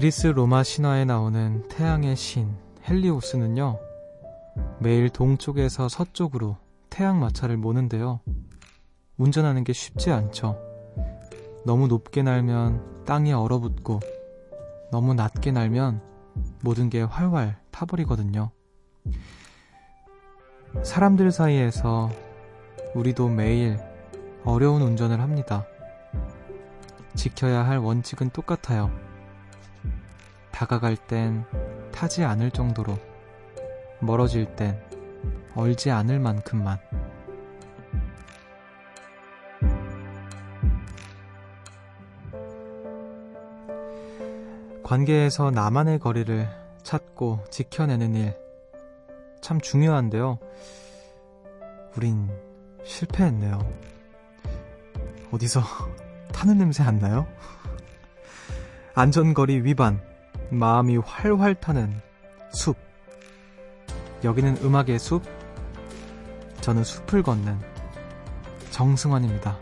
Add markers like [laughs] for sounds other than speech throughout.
그리스 로마 신화에 나오는 태양의 신 헬리오스는요, 매일 동쪽에서 서쪽으로 태양 마차를 모는데요. 운전하는 게 쉽지 않죠. 너무 높게 날면 땅이 얼어붙고, 너무 낮게 날면 모든 게 활활 타버리거든요. 사람들 사이에서 우리도 매일 어려운 운전을 합니다. 지켜야 할 원칙은 똑같아요. 다가갈 땐 타지 않을 정도로, 멀어질 땐 얼지 않을 만큼만. 관계에서 나만의 거리를 찾고 지켜내는 일, 참 중요한데요. 우린 실패했네요. 어디서 [laughs] 타는 냄새 안 나요? 안전거리 위반, 마음이 활활 타는 숲. 여기는 음악의 숲, 저는 숲을 걷는 정승환입니다.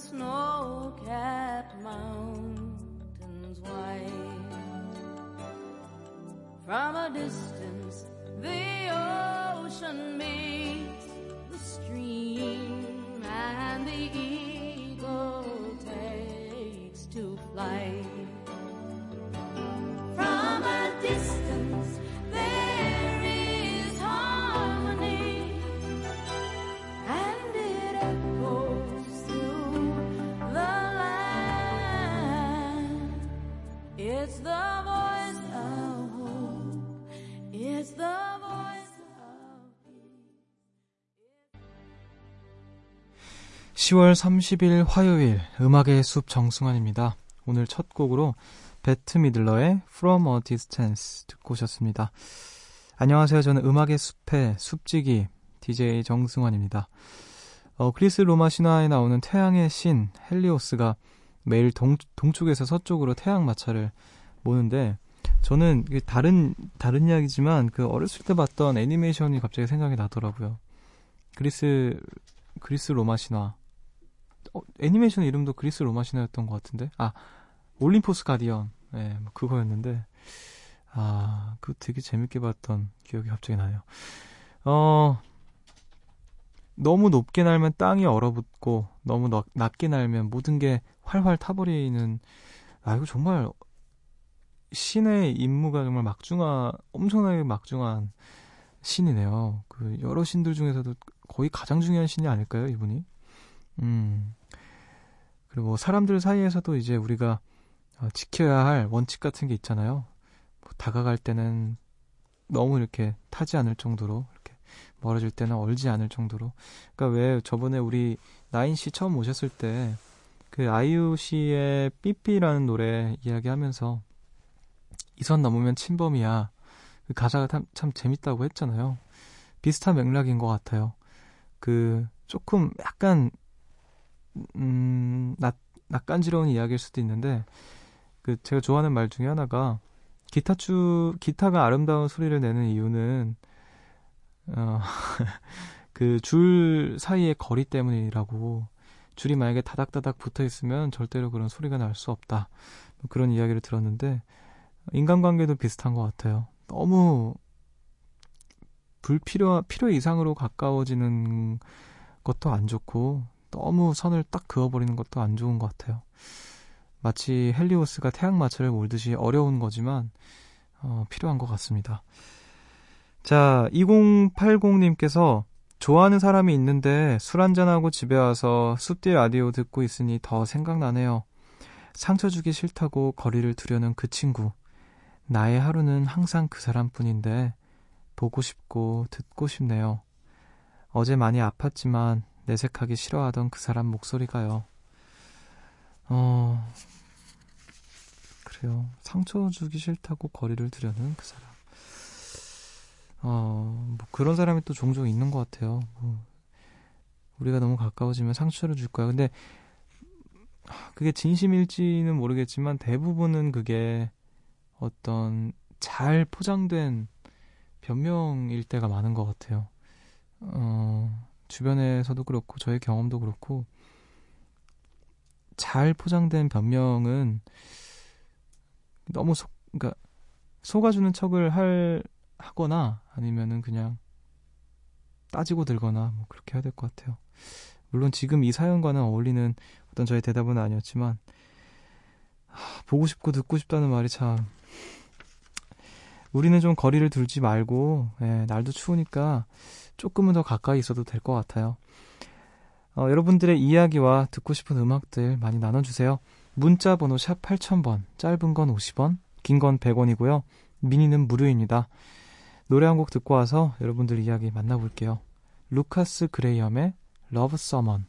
And the snow capped mountains white. From a distance, the ocean meets the stream, and the eagle 10월 30일 화요일 음악의 숲 정승환입니다. 오늘 첫 곡으로 배트 미들러의 From a Distance 듣고 오셨습니다. 안녕하세요. 저는 음악의 숲의 숲지기 DJ 정승환입니다. 어, 그리스 로마 신화에 나오는 태양의 신 헬리오스가 매일 동, 동쪽에서 서쪽으로 태양 마차를 모는데 저는 이게 다른 다른 이야기지만 그 어렸을 때 봤던 애니메이션이 갑자기 생각이 나더라고요. 그리스 그리스 로마 신화 어, 애니메이션 이름도 그리스 로마 신화였던 것 같은데 아 올림포스 가디언 예, 뭐 그거였는데 아, 그거 되게 재밌게 봤던 기억이 갑자기 나요. 어, 너무 높게 날면 땅이 얼어붙고 너무 너, 낮게 날면 모든 게 활활 타버리는 아 이거 정말 신의 임무가 정말 막중한 엄청나게 막중한 신이네요. 그 여러 신들 중에서도 거의 가장 중요한 신이 아닐까요, 이분이? 음. 그리고 사람들 사이에서도 이제 우리가 어, 지켜야 할 원칙 같은 게 있잖아요. 뭐 다가갈 때는 너무 이렇게 타지 않을 정도로 이렇게 멀어질 때는 얼지 않을 정도로. 그러니까 왜 저번에 우리 나인 씨 처음 오셨을 때 그 아이유 씨의 삐삐라는 노래 이야기하면서 이 선 넘으면 침범이야. 그 가사가 참, 참 재밌다고 했잖아요. 비슷한 맥락인 것 같아요. 그 조금 약간 음, 낯, 낯간지러운 이야기일 수도 있는데 그 제가 좋아하는 말 중에 하나가 기타 추 기타가 아름다운 소리를 내는 이유는 어, [laughs] 그 줄 사이의 거리 때문이라고 줄이 만약에 다닥다닥 붙어 있으면 절대로 그런 소리가 날 수 없다. 뭐 그런 이야기를 들었는데 인간관계도 비슷한 것 같아요. 너무 불필요 필요 이상으로 가까워지는 것도 안 좋고 너무 선을 딱 그어버리는 것도 안 좋은 것 같아요. 마치 헬리오스가 태양마차를 몰듯이 어려운 거지만 어, 필요한 것 같습니다. 자, 2080님께서 좋아하는 사람이 있는데 술 한잔하고 집에 와서 숲디 라디오 듣고 있으니 더 생각나네요. 상처 주기 싫다고 거리를 두려는 그 친구. 나의 하루는 항상 그 사람뿐인데 보고 싶고 듣고 싶네요. 어제 많이 아팠지만 내색하기 싫어하던 그 사람 목소리가요. 어, 그래요. 상처 주기 싫다고 거리를 두려는 그 사람. 어, 뭐 그런 사람이 또 종종 있는 것 같아요. 뭐 우리가 너무 가까워지면 상처를 줄 거야. 근데 하, 그게 진심일지는 모르겠지만 대부분은 그게 어떤 잘 포장된 변명일 때가 많은 것 같아요. 어, 주변에서도 그렇고 저의 경험도 그렇고 잘 포장된 변명은 너무 속, 그러니까 속아주는 척을 할 하거나 아니면은 그냥 따지고 들거나 뭐 그렇게 해야 될 것 같아요. 물론 지금 이 사연과는 어울리는 어떤 저의 대답은 아니었지만 하, 보고 싶고 듣고 싶다는 말이 참 우리는 좀 거리를 둘지 말고 예, 날도 추우니까 조금은 더 가까이 있어도 될 것 같아요. 어, 여러분들의 이야기와 듣고 싶은 음악들 많이 나눠주세요. 문자 번호 샵 8000번, 짧은 건 50원, 긴 건 100원이고요. 미니는 무료입니다. 노래 한 곡 듣고 와서 여러분들 이야기 만나볼게요. 루카스 그레이엄의 Love Someone.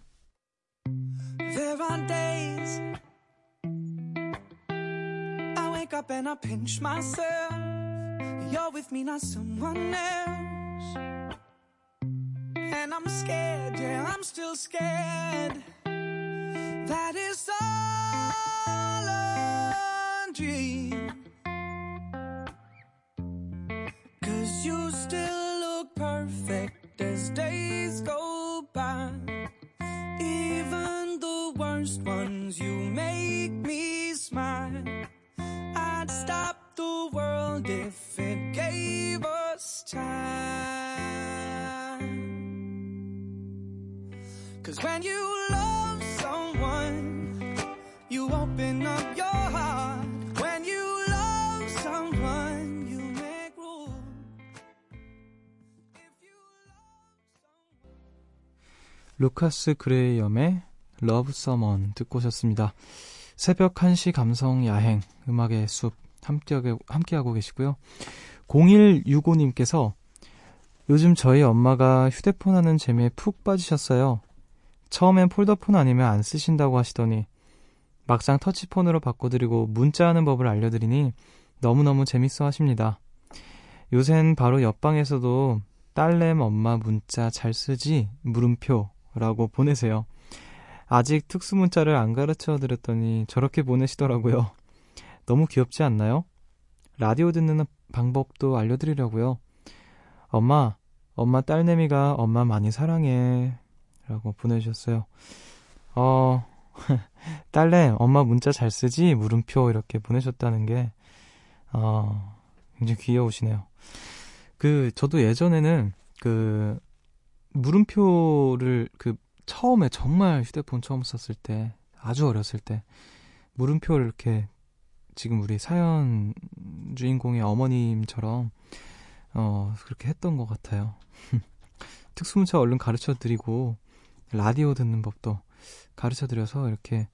There are days I wake up and I pinch myself. You're with me, not someone else. And I'm scared, yeah, I'm still scared. That is all a dream. Cause you still look perfect as days go by. Even the worst ones, you make me smile. I'd stop the world if gave us time. Cause when you love someone, you open up your heart. When you love someone, you make room. If you love 루카스 그레이엄의 Love Someone 듣고 오셨습니다. 새벽 1시 감성 야행 음악의 숲 함께하고, 함께하고 계시고요. 0165님께서 요즘 저희 엄마가 휴대폰 하는 재미에 푹 빠지셨어요. 처음엔 폴더폰 아니면 안 쓰신다고 하시더니 막상 터치폰으로 바꿔드리고 문자하는 법을 알려드리니 너무너무 재밌어 하십니다. 요샌 바로 옆방에서도 딸램 엄마 문자 잘 쓰지? 물음표라고 보내세요. 아직 특수 문자를 안 가르쳐 드렸더니 저렇게 보내시더라고요. 너무 귀엽지 않나요? 라디오 듣는 방법도 알려드리려고요. 엄마, 엄마 딸내미가 엄마 많이 사랑해. 라고 보내주셨어요. 어, [laughs] 딸내, 엄마 문자 잘 쓰지? 물음표 이렇게 보내셨다는 게, 어, 굉장히 귀여우시네요. 그, 저도 예전에는 그, 물음표를 그, 처음에 정말 휴대폰 처음 썼을 때, 아주 어렸을 때, 물음표를 이렇게 지금 우리 사연 주인공의 어머님처럼, 어, 그렇게 했던 것 같아요. [laughs] 특수문자 얼른 가르쳐 드리고, 라디오 듣는 법도 가르쳐 드려서 이렇게,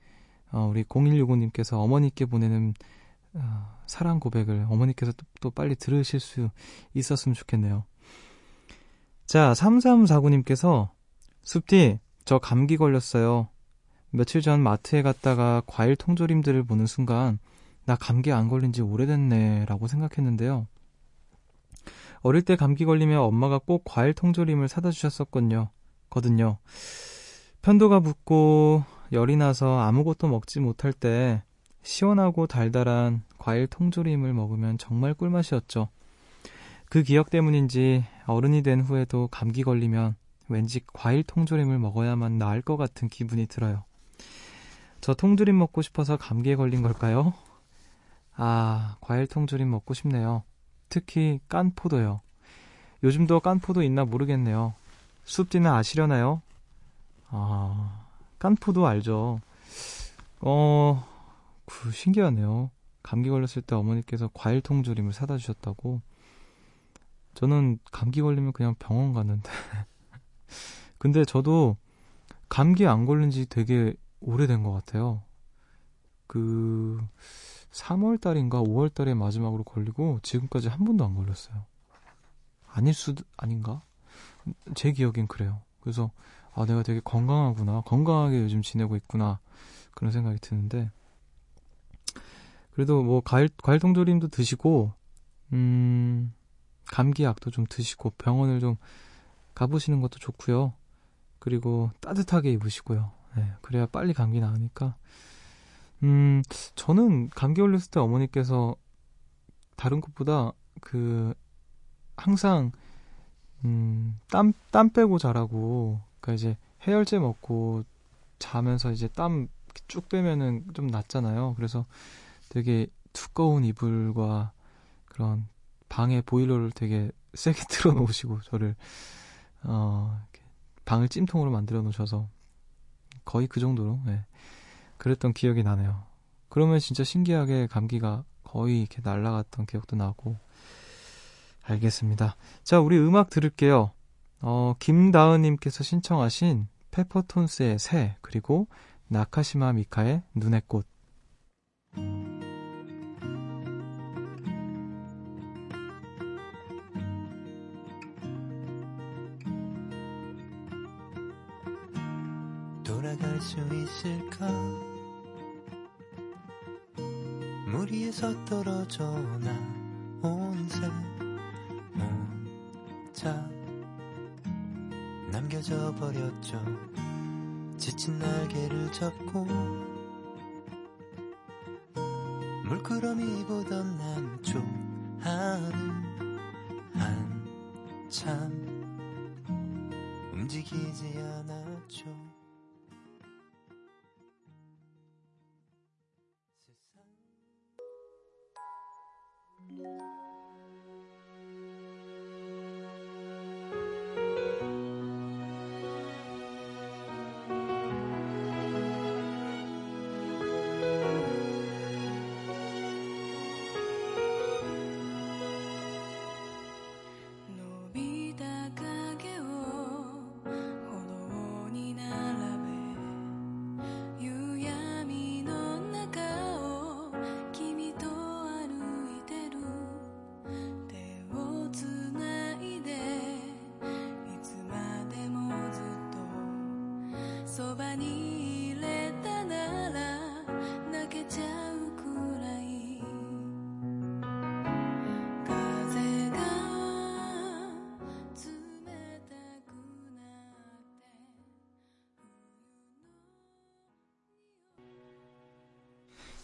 어, 우리 0165님께서 어머니께 보내는 어, 사랑 고백을 어머니께서 또, 또 빨리 들으실 수 있었으면 좋겠네요. 자, 3349님께서 숲디, 저 감기 걸렸어요. 며칠 전 마트에 갔다가 과일 통조림들을 보는 순간 나 감기 안 걸린 지 오래됐네 라고 생각했는데요. 어릴 때 감기 걸리면 엄마가 꼭 과일 통조림을 사다 주셨었거든요. 거든요. 편도가 붓고 열이 나서 아무것도 먹지 못할 때 시원하고 달달한 과일 통조림을 먹으면 정말 꿀맛이었죠. 그 기억 때문인지 어른이 된 후에도 감기 걸리면 왠지 과일 통조림을 먹어야만 나을 것 같은 기분이 들어요. 저 통조림 먹고 싶어서 감기에 걸린 걸까요? 아, 과일 통조림 먹고 싶네요. 특히 깐 포도요. 요즘도 깐 포도 있나 모르겠네요. 숲디는 아시려나요? 아, 깐 포도 알죠. 어, 그 신기하네요. 감기 걸렸을 때 어머니께서 과일 통조림을 사다 주셨다고. 저는 감기 걸리면 그냥 병원 가는데. [laughs] 근데 저도 감기 안 걸린 지 되게 오래된 것 같아요. 그 3월 달인가 5월 달에 마지막으로 걸리고 지금까지 한 번도 안 걸렸어요. 아닐 수도 아닌가? 제 기억엔 그래요. 그래서 아 내가 되게 건강하구나. 건강하게 요즘 지내고 있구나. 그런 생각이 드는데 그래도 뭐 과일 과일 통조림도 드시고 음 감기약도 좀 드시고 병원을 좀 가보시는 것도 좋고요. 그리고 따뜻하게 입으시고요. 네, 그래야 빨리 감기 나으니까. 음, 저는 감기 걸렸을 때 어머니께서 다른 것보다 그 항상 음, 땀, 땀 빼고 자라고, 그니까 이제 해열제 먹고 자면서 이제 땀 쭉 빼면은 좀 낫잖아요. 그래서 되게 두꺼운 이불과 그런 방에 보일러를 되게 세게 [laughs] 틀어 놓으시고 저를, 어, 방을 찜통으로 만들어 놓으셔서 거의 그 정도로, 예. 그랬던 기억이 나네요. 그러면 진짜 신기하게 감기가 거의 이렇게 날아갔던 기억도 나고, 알겠습니다. 자, 우리 음악 들을게요. 어, 김다은님께서 신청하신 페퍼톤스의 새, 그리고 나카시마 미카의 눈의 꽃. 돌아갈 수 있을까 물 위에서 떨어져 나 온새 혼자 남겨져 버렸죠. 지친 날개를 잡고 물끄러미 보던 남쪽 하늘 한참 움직이지 않았죠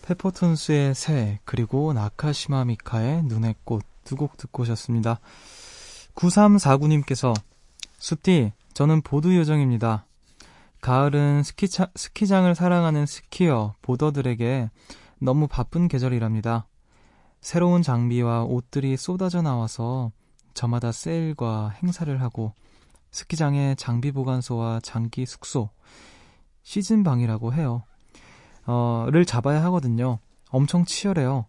페퍼톤스의 새, 그리고 나카시마 미카의 눈의 꽃 두 곡 듣고 오셨습니다. 9349님께서 숲디, 저는 보드 요정입니다. 가을은 스키차, 스키장을 사랑하는 스키어, 보더들에게 너무 바쁜 계절이랍니다. 새로운 장비와 옷들이 쏟아져 나와서 저마다 세일과 행사를 하고 스키장에 장비 보관소와 장기 숙소, 시즌방이라고 해요. 어, 를 잡아야 하거든요. 엄청 치열해요.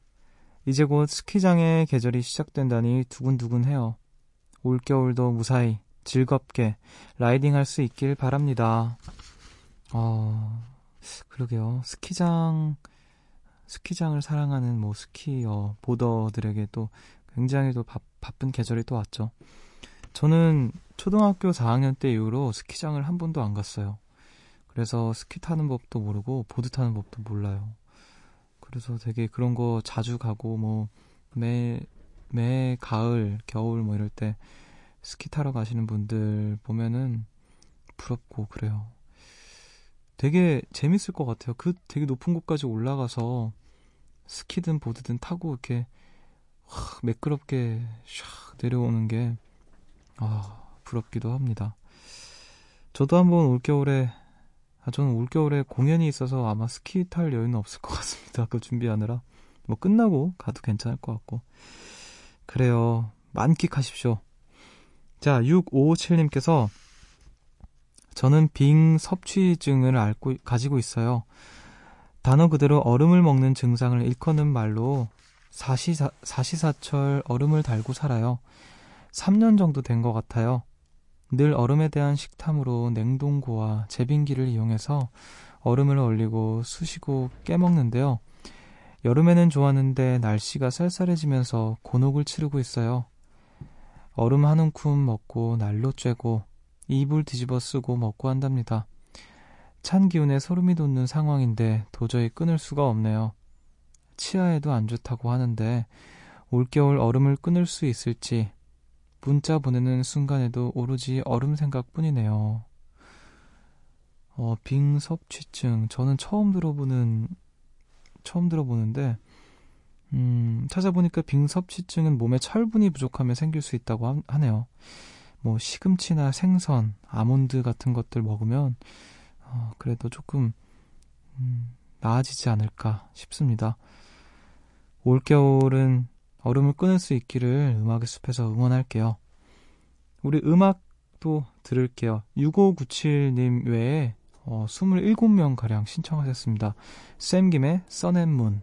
이제 곧 스키장의 계절이 시작된다니 두근두근해요. 올겨울도 무사히 즐겁게 라이딩 할 수 있길 바랍니다. 어, 그러게요. 스키장, 스키장을 사랑하는 뭐 스키어, 보더들에게 또 굉장히 또 바, 바쁜 계절이 또 왔죠. 저는 초등학교 4학년 때 이후로 스키장을 한 번도 안 갔어요. 그래서 스키 타는 법도 모르고 보드 타는 법도 몰라요. 그래서 되게 그런 거 자주 가고 뭐 매 매 가을, 겨울 뭐 이럴 때 스키 타러 가시는 분들 보면은 부럽고 그래요. 되게 재밌을 것 같아요. 그 되게 높은 곳까지 올라가서 스키든 보드든 타고 이렇게 확 매끄럽게 샥 내려오는 게 아, 부럽기도 합니다. 저도 한번 올겨울에 아, 저는 올겨울에 공연이 있어서 아마 스키 탈 여유는 없을 것 같습니다. 그거 준비하느라. 뭐 끝나고 가도 괜찮을 것 같고. 그래요. 만끽하십시오. 자, 6557님께서 저는 빙 섭취증을 앓고, 가지고 있어요. 단어 그대로 얼음을 먹는 증상을 일컫는 말로 사시사, 사시사철 얼음을 달고 살아요. 3년 정도 된 것 같아요. 늘 얼음에 대한 식탐으로 냉동고와 제빙기를 이용해서 얼음을 얼리고 쑤시고 깨먹는데요. 여름에는 좋았는데 날씨가 쌀쌀해지면서 곤혹을 치르고 있어요. 얼음 한 움큼 먹고 날로 쬐고 이불 뒤집어 쓰고 먹고 한답니다. 찬 기운에 소름이 돋는 상황인데 도저히 끊을 수가 없네요. 치아에도 안 좋다고 하는데 올겨울 얼음을 끊을 수 있을지 문자 보내는 순간에도 오로지 얼음 생각뿐이네요. 어, 빙섭취증. 저는 처음 들어보는, 처음 들어보는데, 음, 찾아보니까 빙섭취증은 몸에 철분이 부족하면 생길 수 있다고 하, 하네요. 뭐, 시금치나 생선, 아몬드 같은 것들 먹으면, 어, 그래도 조금, 음, 나아지지 않을까 싶습니다. 올겨울은 얼음을 끊을 수 있기를 음악의 숲에서 응원할게요. 우리 음악도 들을게요. 6597님 외에 어, 27명 가량 신청하셨습니다. 샘김의 써낸문.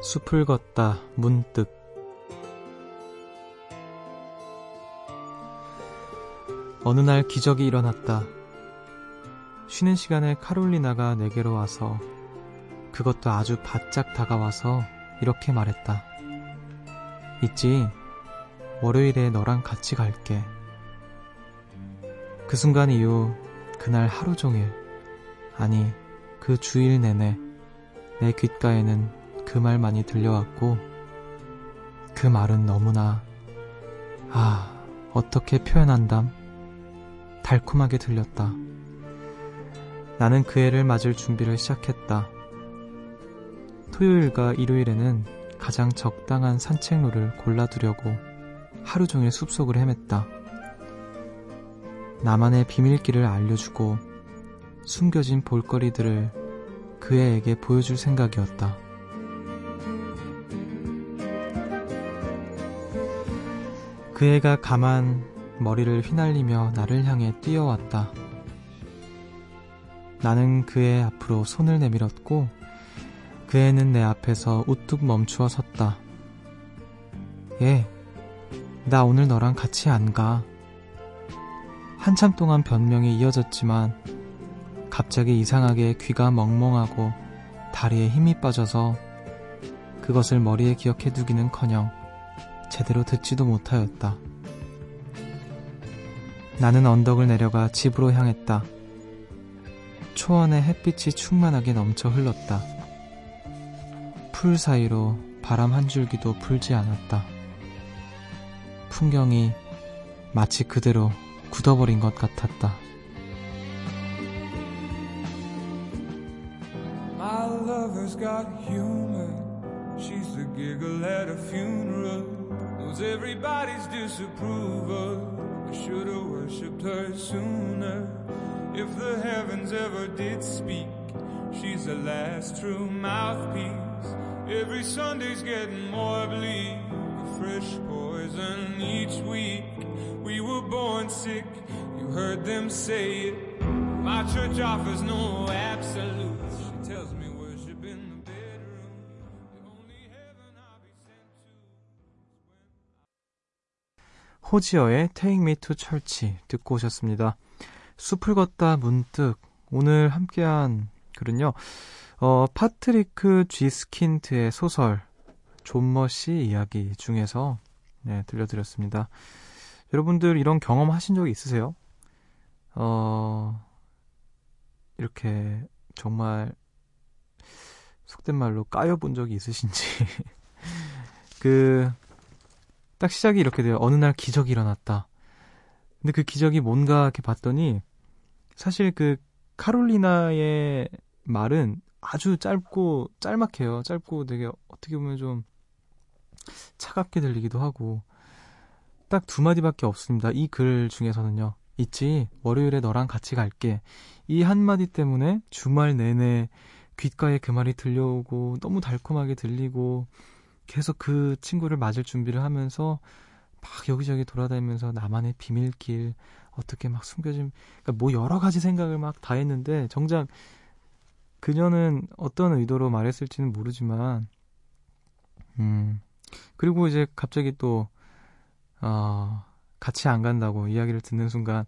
숲을 걷다 문득 어느 날 기적이 일어났다. 쉬는 시간에 카롤리나가 내게로 와서 그것도 아주 바짝 다가와서 이렇게 말했다. 있지, 월요일에 너랑 같이 갈게. 그 순간 이후 그날 하루 종일, 아니, 그 주일 내내 내 귓가에는 그 말만이 들려왔고, 그 말은 너무나, 아, 어떻게 표현한담? 달콤하게 들렸다. 나는 그 애를 맞을 준비를 시작했다. 토요일과 일요일에는 가장 적당한 산책로를 골라두려고 하루 종일 숲속을 헤맸다. 나만의 비밀길을 알려주고 숨겨진 볼거리들을 그 애에게 보여줄 생각이었다. 그 애가 가만 머리를 휘날리며 나를 향해 뛰어왔다. 나는 그의 앞으로 손을 내밀었고 그 애는 내 앞에서 우뚝 멈추어 섰다. 예, 나 오늘 너랑 같이 안 가. 한참 동안 변명이 이어졌지만 갑자기 이상하게 귀가 멍멍하고 다리에 힘이 빠져서 그것을 머리에 기억해 두기는 커녕 제대로 듣지도 못하였다. 나는 언덕을 내려가 집으로 향했다. 초원의 햇빛이 충만하게 넘쳐 흘렀다. 풀 사이로 바람 한 줄기도 불지 않았다. 풍경이 마치 그대로 굳어버린 것 같았다. My lover's got humor. She's the giggle at a funeral. Knows everybody's disapproval. I should've worshipped her sooner. If the heavens ever did speak, she's the last true mouthpiece. Every Sunday's getting more bleak. A fresh poison each week. We were born sick. You heard them say it. My church offers no absolutes. 호지어의 Take Me to Church 듣고 오셨습니다. 숲을 걷다 문득 오늘 함께한 글은요. 어, 파트리크 쥐스킨트의 소설 좀머 씨 이야기 중에서 네, 들려드렸습니다. 여러분들 이런 경험 하신 적 있으세요? 어, 이렇게 정말 속된 말로 까여본 적이 있으신지. [laughs] 그, 딱 시작이 이렇게 돼요. 어느 날 기적이 일어났다. 근데 그 기적이 뭔가 이렇게 봤더니, 사실 그 카롤리나의 말은 아주 짧고 짤막해요. 짧고 되게 어떻게 보면 좀 차갑게 들리기도 하고, 딱 두 마디밖에 없습니다. 이 글 중에서는요. 있지, 월요일에 너랑 같이 갈게. 이 한마디 때문에 주말 내내 귓가에 그 말이 들려오고 너무 달콤하게 들리고 계속 그 친구를 맞을 준비를 하면서 막 여기저기 돌아다니면서 나만의 비밀길 어떻게 막 숨겨진 그러니까 뭐 여러 가지 생각을 막 다 했는데 정작 그녀는 어떤 의도로 말했을지는 모르지만 음 그리고 이제 갑자기 또 어, 같이 안 간다고 이야기를 듣는 순간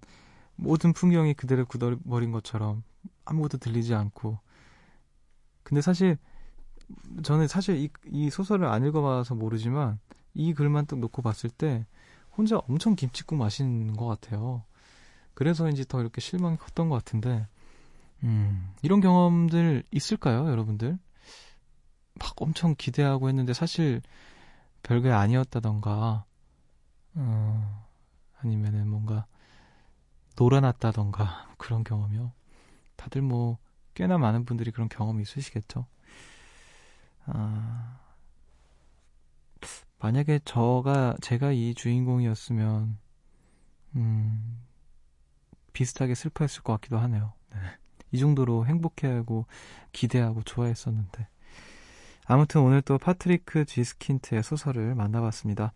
모든 풍경이 그대로 굳어버린 것처럼 아무것도 들리지 않고. 근데 사실 저는 사실 이, 이 소설을 안 읽어봐서 모르지만 이 글만 딱 놓고 봤을 때 혼자 엄청 김치국 마시는 것 같아요. 그래서인지 더 이렇게 실망이 컸던 것 같은데 음, 이런 경험들 있을까요, 여러분들? 막 엄청 기대하고 했는데 사실 별게 아니었다던가 어, 아니면은 뭔가 놀아났다던가 [laughs] 그런 경험이요. 다들 뭐 꽤나 많은 분들이 그런 경험이 있으시겠죠. 아, 만약에 저가 제가 이 주인공이었으면 음, 비슷하게 슬퍼했을 것 같기도 하네요. 네. 이 정도로 행복해하고 기대하고 좋아했었는데 아무튼 오늘 또 파트리크 쥐스킨트의 소설을 만나봤습니다.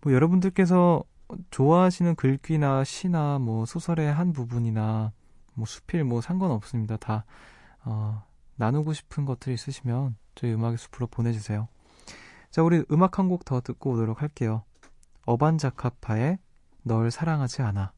뭐 여러분들께서 좋아하시는 글귀나 시나 뭐 소설의 한 부분이나 뭐 수필 뭐 상관없습니다. 다 어, 나누고 싶은 것들이 있으시면 저희 음악의 숲으로 보내주세요. 자, 우리 음악 한 곡 더 듣고 오도록 할게요. 어반자카파의 널 사랑하지 않아.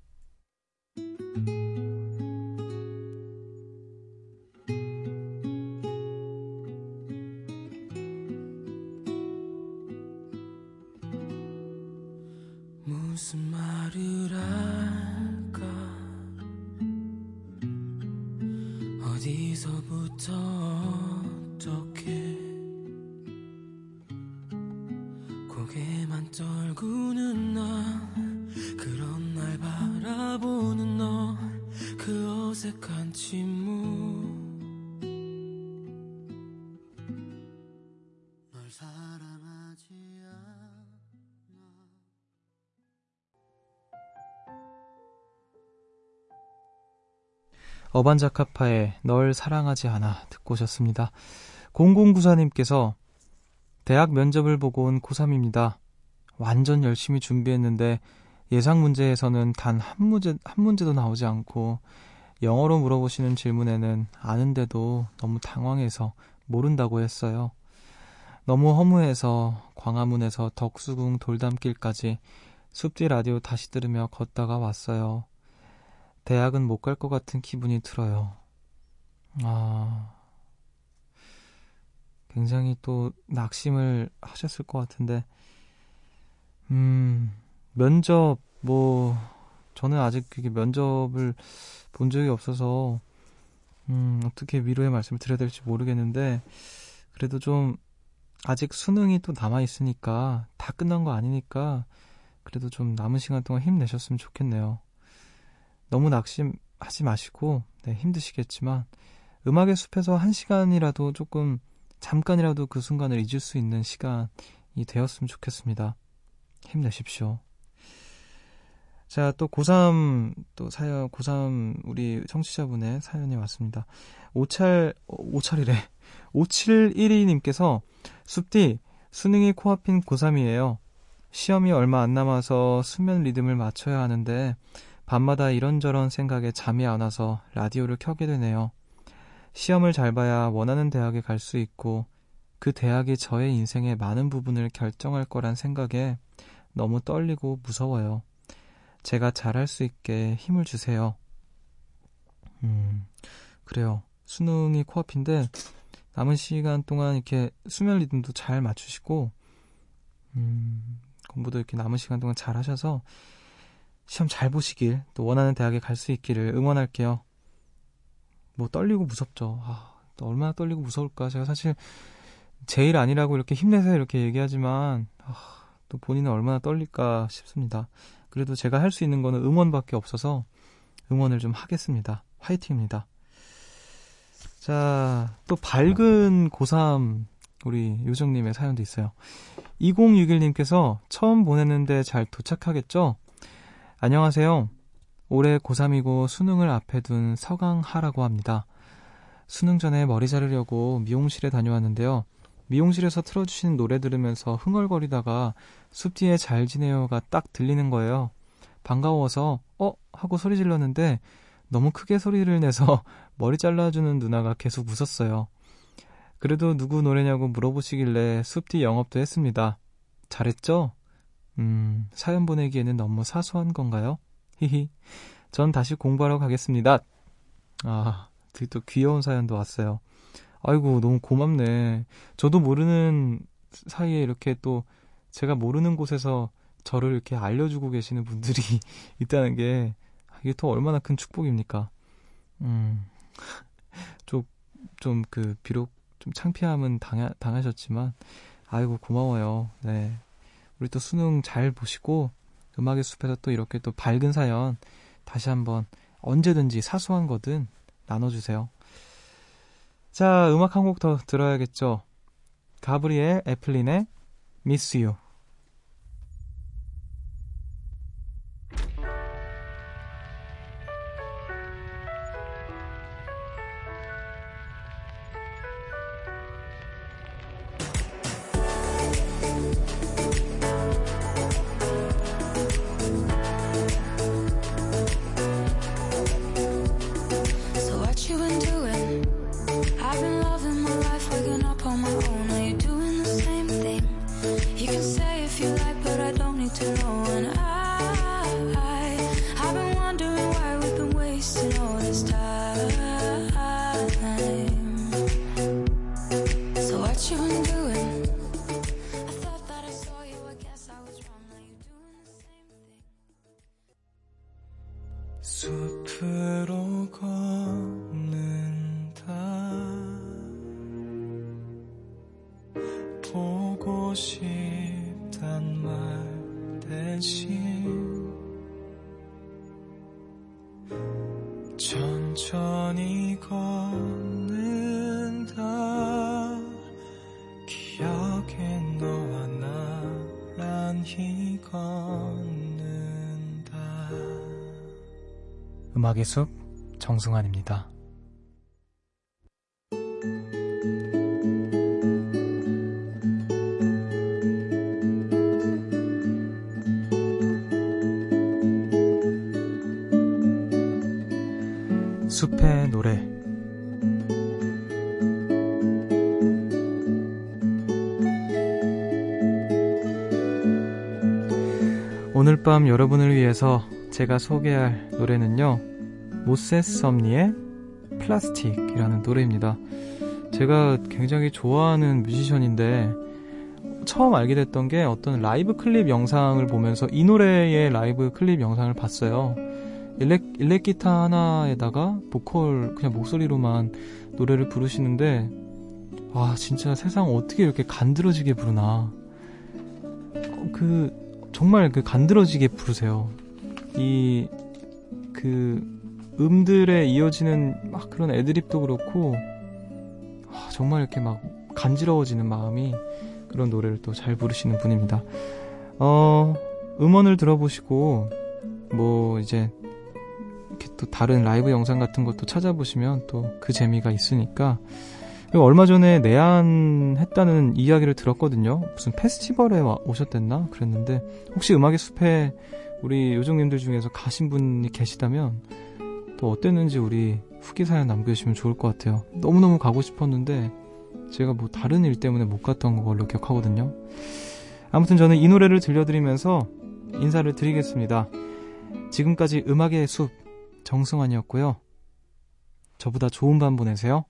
어반자카파의 널 사랑하지 않아 듣고 오셨습니다. 0094님께서 대학 면접을 보고 온 고3입니다. 완전 열심히 준비했는데 예상 문제에서는 단 한 문제, 한 문제도 나오지 않고 영어로 물어보시는 질문에는 아는데도 너무 당황해서 모른다고 했어요. 너무 허무해서 광화문에서 덕수궁 돌담길까지 숲뒤 라디오 다시 들으며 걷다가 왔어요. 대학은 못 갈 것 같은 기분이 들어요. 아, 굉장히 또 낙심을 하셨을 것 같은데, 음, 면접, 뭐, 저는 아직 그게 면접을 본 적이 없어서, 음, 어떻게 위로의 말씀을 드려야 될지 모르겠는데, 그래도 좀, 아직 수능이 또 남아있으니까, 다 끝난 거 아니니까, 그래도 좀 남은 시간 동안 힘내셨으면 좋겠네요. 너무 낙심하지 마시고 네, 힘드시겠지만 음악의 숲에서 한 시간이라도 조금 잠깐이라도 그 순간을 잊을 수 있는 시간이 되었으면 좋겠습니다. 힘내십시오. 자, 또 고3 또 사연 고3 우리 청취자분의 사연이 왔습니다. 오찰 오찰이래. 5712님께서 숲디 수능이 코앞인 고3이에요. 시험이 얼마 안 남아서 수면 리듬을 맞춰야 하는데 밤마다 이런저런 생각에 잠이 안 와서 라디오를 켜게 되네요. 시험을 잘 봐야 원하는 대학에 갈 수 있고 그 대학이 저의 인생의 많은 부분을 결정할 거란 생각에 너무 떨리고 무서워요. 제가 잘할 수 있게 힘을 주세요. 음, 그래요. 수능이 코앞인데 남은 시간 동안 이렇게 수면 리듬도 잘 맞추시고 음, 공부도 이렇게 남은 시간 동안 잘 하셔서 시험 잘 보시길 또 원하는 대학에 갈 수 있기를 응원할게요. 뭐 떨리고 무섭죠. 아, 또 얼마나 떨리고 무서울까. 제가 사실 제일 아니라고 이렇게 힘내서 이렇게 얘기하지만 아, 또 본인은 얼마나 떨릴까 싶습니다. 그래도 제가 할 수 있는 거는 응원밖에 없어서 응원을 좀 하겠습니다. 화이팅입니다. 자, 또 밝은 고3 우리 요정님의 사연도 있어요. 2061님께서 처음 보냈는데 잘 도착하겠죠? 안녕하세요. 올해 고3이고 수능을 앞에 둔 서강하라고 합니다. 수능 전에 머리 자르려고 미용실에 다녀왔는데요. 미용실에서 틀어주시는 노래 들으면서 흥얼거리다가 숲 뒤에 잘 지내요가 딱 들리는 거예요. 반가워서 어? 하고 소리 질렀는데 너무 크게 소리를 내서 [laughs] 머리 잘라주는 누나가 계속 웃었어요. 그래도 누구 노래냐고 물어보시길래 숲 뒤 영업도 했습니다. 잘했죠? 음, 사연 보내기에는 너무 사소한 건가요? 히히. 전 다시 공부하러 가겠습니다. 아, 또 귀여운 사연도 왔어요. 아이고, 너무 고맙네. 저도 모르는 사이에 이렇게 또 제가 모르는 곳에서 저를 이렇게 알려주고 계시는 분들이 [laughs] 있다는 게 이게 또 얼마나 큰 축복입니까? 음, 좀, 좀 그, 비록 좀 창피함은 당하, 당하셨지만, 아이고, 고마워요. 네. 우리 또 수능 잘 보시고, 음악의 숲에서 또 이렇게 또 밝은 사연 다시 한번 언제든지 사소한 거든 나눠주세요. 자, 음악 한 곡 더 들어야겠죠. 가브리엘 애플린의 Miss You. 음악의 숲 정승환입니다. 숲의 노래 오늘 밤 여러분을 위해서 제가 소개할 노래는요 모세스 섬니의 Plastic이라는 노래입니다. 제가 굉장히 좋아하는 뮤지션인데 처음 알게 됐던 게 어떤 라이브 클립 영상을 보면서 이 노래의 라이브 클립 영상을 봤어요. 일렉, 일렉 기타 하나에다가 보컬 그냥 목소리로만 노래를 부르시는데 와 진짜 세상 어떻게 이렇게 간드러지게 부르나. 어, 그 정말 그 간드러지게 부르세요. 이 그 음들에 이어지는 막 그런 애드립도 그렇고 아, 정말 이렇게 막 간지러워지는 마음이 그런 노래를 또 잘 부르시는 분입니다. 어 음원을 들어보시고 뭐 이제 이렇게 또 다른 라이브 영상 같은 것도 찾아보시면 또 그 재미가 있으니까. 그리고 얼마 전에 내한했다는 이야기를 들었거든요. 무슨 페스티벌에 와- 오셨댔나? 그랬는데 혹시 음악의 숲에 우리 요정님들 중에서 가신 분이 계시다면 또 어땠는지 우리 후기 사연 남겨주시면 좋을 것 같아요. 너무너무 가고 싶었는데 제가 뭐 다른 일 때문에 못 갔던 걸로 기억하거든요. 아무튼 저는 이 노래를 들려드리면서 인사를 드리겠습니다. 지금까지 음악의 숲 정승환이었고요. 저보다 좋은 밤 보내세요.